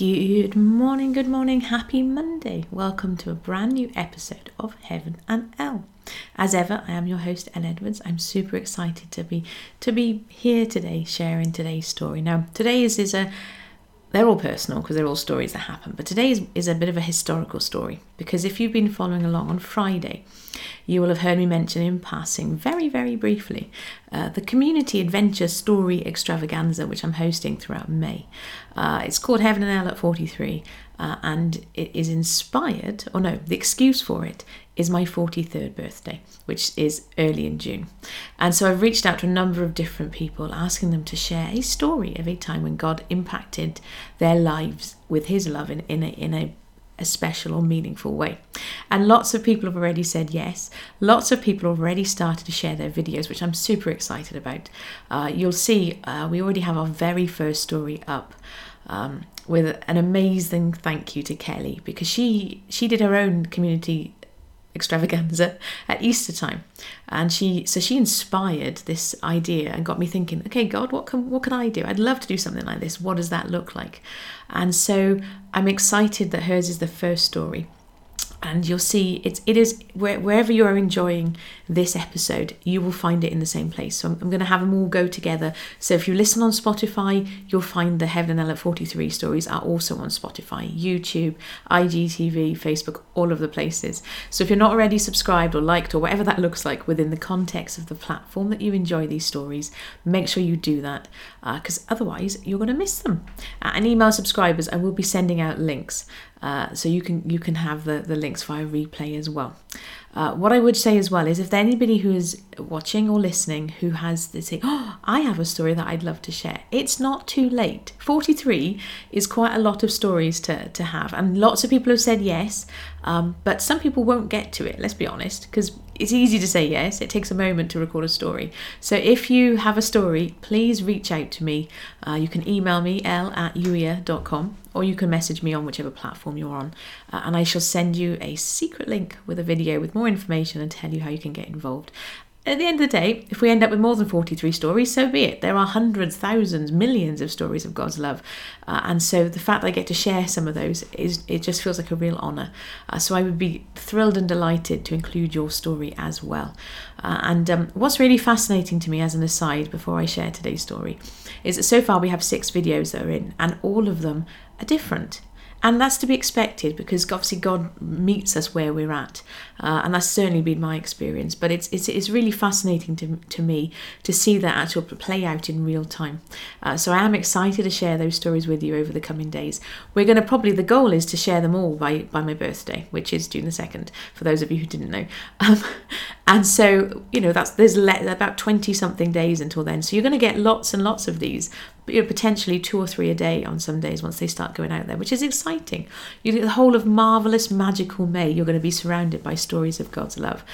Good morning, good morning, happy Monday. Welcome to a brand new episode of Heaven and Elle. As ever, I am your host, Elle Edwards. I'm super excited to be to be here today, sharing today's story. Now, today's is a they're all personal because they're all stories that happen. But today is, is a bit of a historical story because if you've been following along on Friday, you will have heard me mention in passing, very, very briefly, uh, the Community Adventure Story Extravaganza, which I'm hosting throughout May. Uh, it's called Heaven and Elle at 43, uh, and it is inspired, or no, the excuse for it is my 43rd birthday, which is early in June. And so I've reached out to a number of different people asking them to share a story of a time when God impacted their lives with his love in, in, a, in a, a special or meaningful way. And lots of people have already said yes. Lots of people already started to share their videos, which I'm super excited about. Uh, you'll see uh, we already have our very first story up. Um, with an amazing thank you to Kelly because she she did her own community extravaganza at Easter time. And she so she inspired this idea and got me thinking, okay, God, what can what can I do? I'd love to do something like this. What does that look like? And so I'm excited that hers is the first story and you'll see it's it is where, wherever you are enjoying this episode you will find it in the same place. So i'm, I'm going to have them all go together. So if you listen on spotify you'll find the heaven and elle 43 stories are also on spotify youtube igtv facebook all of the places. So if you're not already subscribed or liked or whatever that looks like within the context of the platform that you enjoy these stories make sure you do that because uh, otherwise you're going to miss them. Uh, and email subscribers i will be sending out links uh, so you can you can have the, the links via replay as well. Uh, what I would say as well is if there's anybody who is watching or listening who has this say, oh, I have a story that I'd love to share. It's not too late. 43 is quite a lot of stories to, to have, and lots of people have said yes, um, but some people won't get to it, let's be honest, because it's easy to say yes. It takes a moment to record a story. So if you have a story, please reach out to me. Uh, you can email me, elle at youier.com, or you can message me on whichever platform you're on, uh, and I shall send you a secret link with a video with more information and tell you how you can get involved. At the end of the day, if we end up with more than 43 stories, so be it. There are hundreds, thousands, millions of stories of God's love. Uh, and so the fact that I get to share some of those, is it just feels like a real honour. Uh, so I would be thrilled and delighted to include your story as well. Uh, and um, what's really fascinating to me, as an aside, before I share today's story, is that so far we have six videos that are in, and all of them are different. And that's to be expected because obviously God meets us where we're at. Uh, and that's certainly been my experience. But it's, it's, it's really fascinating to, to me to see that actual play out in real time. Uh, so I am excited to share those stories with you over the coming days. We're going to probably, the goal is to share them all by, by my birthday, which is June the 2nd, for those of you who didn't know. Um, and so, you know, that's there's le- about 20 something days until then. So you're going to get lots and lots of these, but you know, potentially two or three a day on some days once they start going out there, which is exciting. You get the whole of marvelous, magical May, you're going to be surrounded by stories of God's love.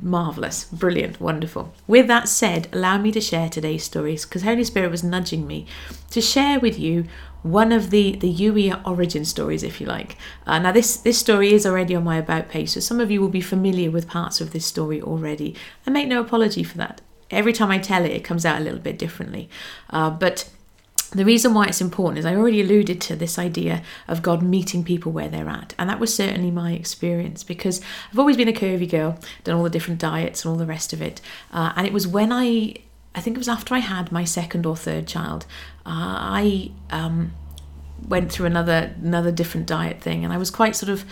Marvelous, brilliant, wonderful. With that said, allow me to share today's stories because Holy Spirit was nudging me to share with you one of the the Youier origin stories, if you like. Uh, now, this this story is already on my about page, so some of you will be familiar with parts of this story already. I make no apology for that. Every time I tell it, it comes out a little bit differently, uh, but. The reason why it's important is I already alluded to this idea of God meeting people where they're at. And that was certainly my experience because I've always been a curvy girl, done all the different diets and all the rest of it. Uh, and it was when I I think it was after I had my second or third child, uh, I um, went through another another different diet thing, and I was quite sort of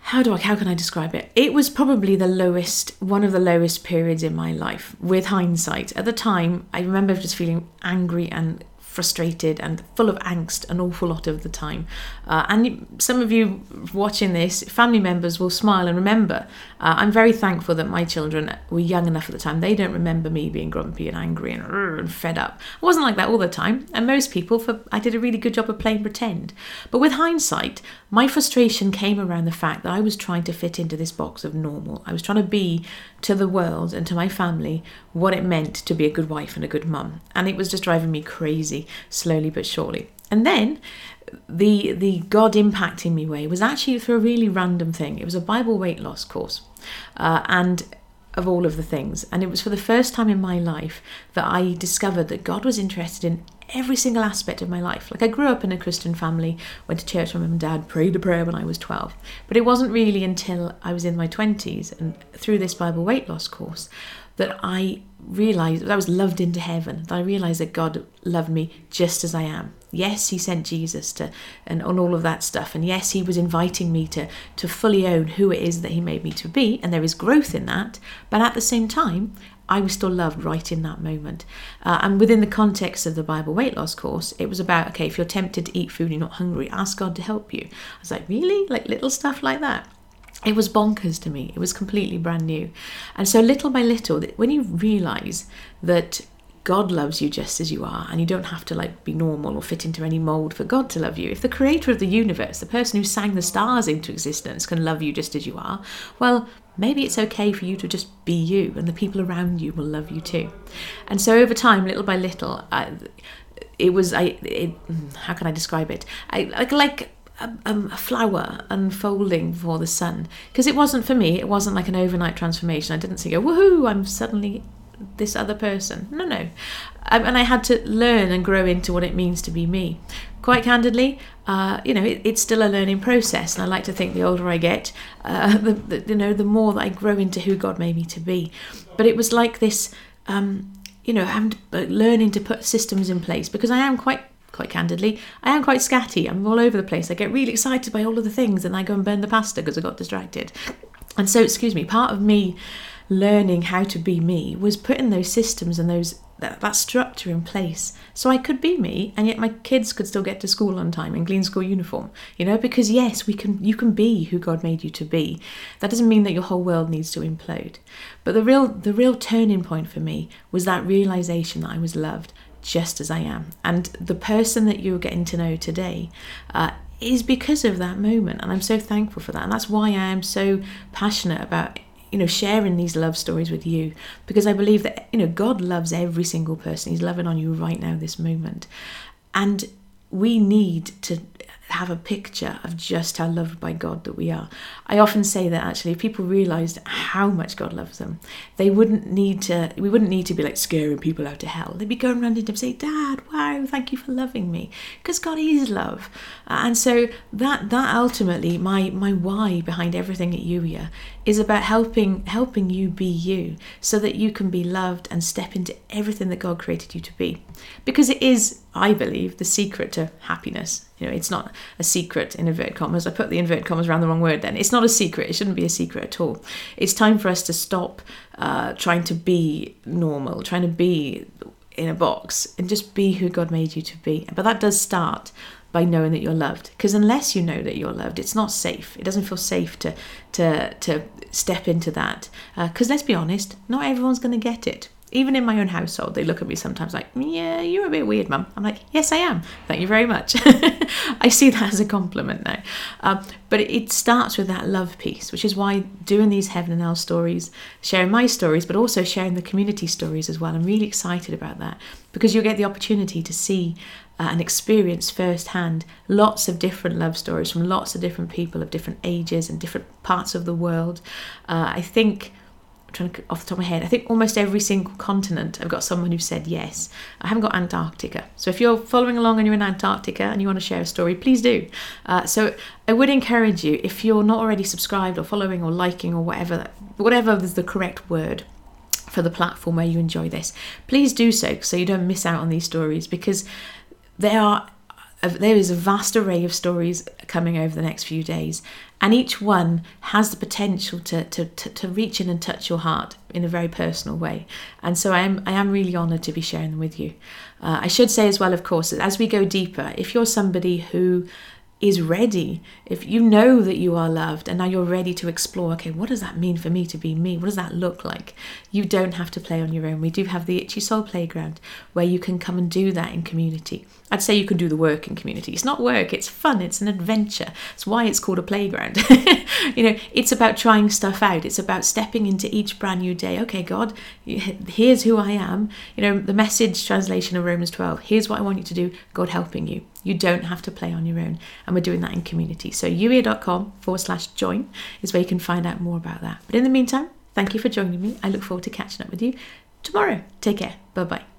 how do I how can I describe it? It was probably the lowest one of the lowest periods in my life with hindsight. At the time, I remember just feeling angry and frustrated and full of angst an awful lot of the time. Uh, and some of you watching this, family members will smile and remember. Uh, I'm very thankful that my children were young enough at the time. They don't remember me being grumpy and angry and, and fed up. I wasn't like that all the time. And most people, for I did a really good job of playing pretend. But with hindsight, my frustration came around the fact that I was trying to fit into this box of normal. I was trying to be to the world and to my family what it meant to be a good wife and a good mum. And it was just driving me crazy, slowly but surely. And then the the God impacting me way was actually through a really random thing. It was a Bible weight loss course, uh, and of all of the things. And it was for the first time in my life that I discovered that God was interested in every single aspect of my life. Like I grew up in a Christian family, went to church with my mum and dad, prayed a prayer when I was 12. But it wasn't really until I was in my 20s and through this Bible weight loss course that I realized that I was loved into heaven. That I realized that God loved me just as I am. Yes, He sent Jesus to and on all of that stuff, and yes, He was inviting me to to fully own who it is that He made me to be, and there is growth in that. But at the same time, I was still loved right in that moment. Uh, and within the context of the Bible weight loss course, it was about okay, if you're tempted to eat food and you're not hungry, ask God to help you. I was like, really? Like little stuff like that. It was bonkers to me. It was completely brand new. And so, little by little, when you realize that God loves you just as you are, and you don't have to like be normal or fit into any mold for God to love you. If the creator of the universe, the person who sang the stars into existence, can love you just as you are, well, maybe it's okay for you to just be you, and the people around you will love you too. And so over time, little by little, I, it was I. It, mm, how can I describe it? I like like. A, um, a flower unfolding before the sun because it wasn't for me it wasn't like an overnight transformation i didn't say go woohoo i'm suddenly this other person. No, no. Um, and I had to learn and grow into what it means to be me. Quite candidly, uh, you know, it, it's still a learning process, and I like to think the older I get, uh, the, the, you know, the more that I grow into who God made me to be. But it was like this, um, you know, I'm learning to put systems in place because I am quite quite candidly. I am quite scatty. I'm all over the place. I get really excited by all of the things and I go and burn the pasta because I got distracted. And so, excuse me, part of me learning how to be me was putting those systems and those that, that structure in place so I could be me and yet my kids could still get to school on time in clean school uniform you know because yes we can you can be who God made you to be that doesn't mean that your whole world needs to implode but the real the real turning point for me was that realization that I was loved just as I am. And the person that you're getting to know today uh, is because of that moment. And I'm so thankful for that. And that's why I am so passionate about you know sharing these love stories with you. Because I believe that you know God loves every single person. He's loving on you right now this moment. And we need to have a picture of just how loved by God that we are. I often say that actually if people realized how much God loves them, they wouldn't need to we wouldn't need to be like scaring people out to hell. They'd be going around and say, Dad, wow, thank you for loving me. Because God is love. And so that that ultimately my my why behind everything at Youier is about helping helping you be you so that you can be loved and step into everything that God created you to be. Because it is, I believe, the secret to happiness. You know, it's not a secret in inverted commas. I put the inverted commas around the wrong word then. It's not a secret. It shouldn't be a secret at all. It's time for us to stop uh, trying to be normal, trying to be in a box and just be who God made you to be. But that does start by knowing that you're loved. Because unless you know that you're loved, it's not safe. It doesn't feel safe to to to step into that. Because uh, let's be honest, not everyone's going to get it. Even in my own household, they look at me sometimes like, "Yeah, you're a bit weird, mum." I'm like, "Yes, I am. Thank you very much." I see that as a compliment now. Um, but it starts with that love piece, which is why doing these heaven and Elle stories, sharing my stories, but also sharing the community stories as well. I'm really excited about that because you'll get the opportunity to see uh, and experience firsthand lots of different love stories from lots of different people of different ages and different parts of the world. Uh, I think trying to off the top of my head, I think almost every single continent I've got someone who said yes. I haven't got Antarctica. So if you're following along and you're in Antarctica and you want to share a story, please do. Uh, so I would encourage you, if you're not already subscribed or following or liking or whatever, whatever is the correct word for the platform where you enjoy this, please do so so you don't miss out on these stories because they are there is a vast array of stories coming over the next few days, and each one has the potential to, to, to, to, reach in and touch your heart in a very personal way. And so I am, I am really honoured to be sharing them with you. Uh, I should say as well, of course, that as we go deeper, if you're somebody who is ready, if you know that you are loved and now you're ready to explore, okay, what does that mean for me to be me? What does that look like? You don't have to play on your own. We do have the Itchy Soul Playground where you can come and do that in community. I'd say you can do the work in community. It's not work, it's fun, it's an adventure. It's why it's called a playground. you know, it's about trying stuff out. It's about stepping into each brand new day. Okay, God, here's who I am. You know, the message translation of Romans 12. Here's what I want you to do. God helping you. You don't have to play on your own. And we're doing that in community. So youier.com forward slash join is where you can find out more about that. But in the meantime, thank you for joining me. I look forward to catching up with you tomorrow. Take care. Bye bye.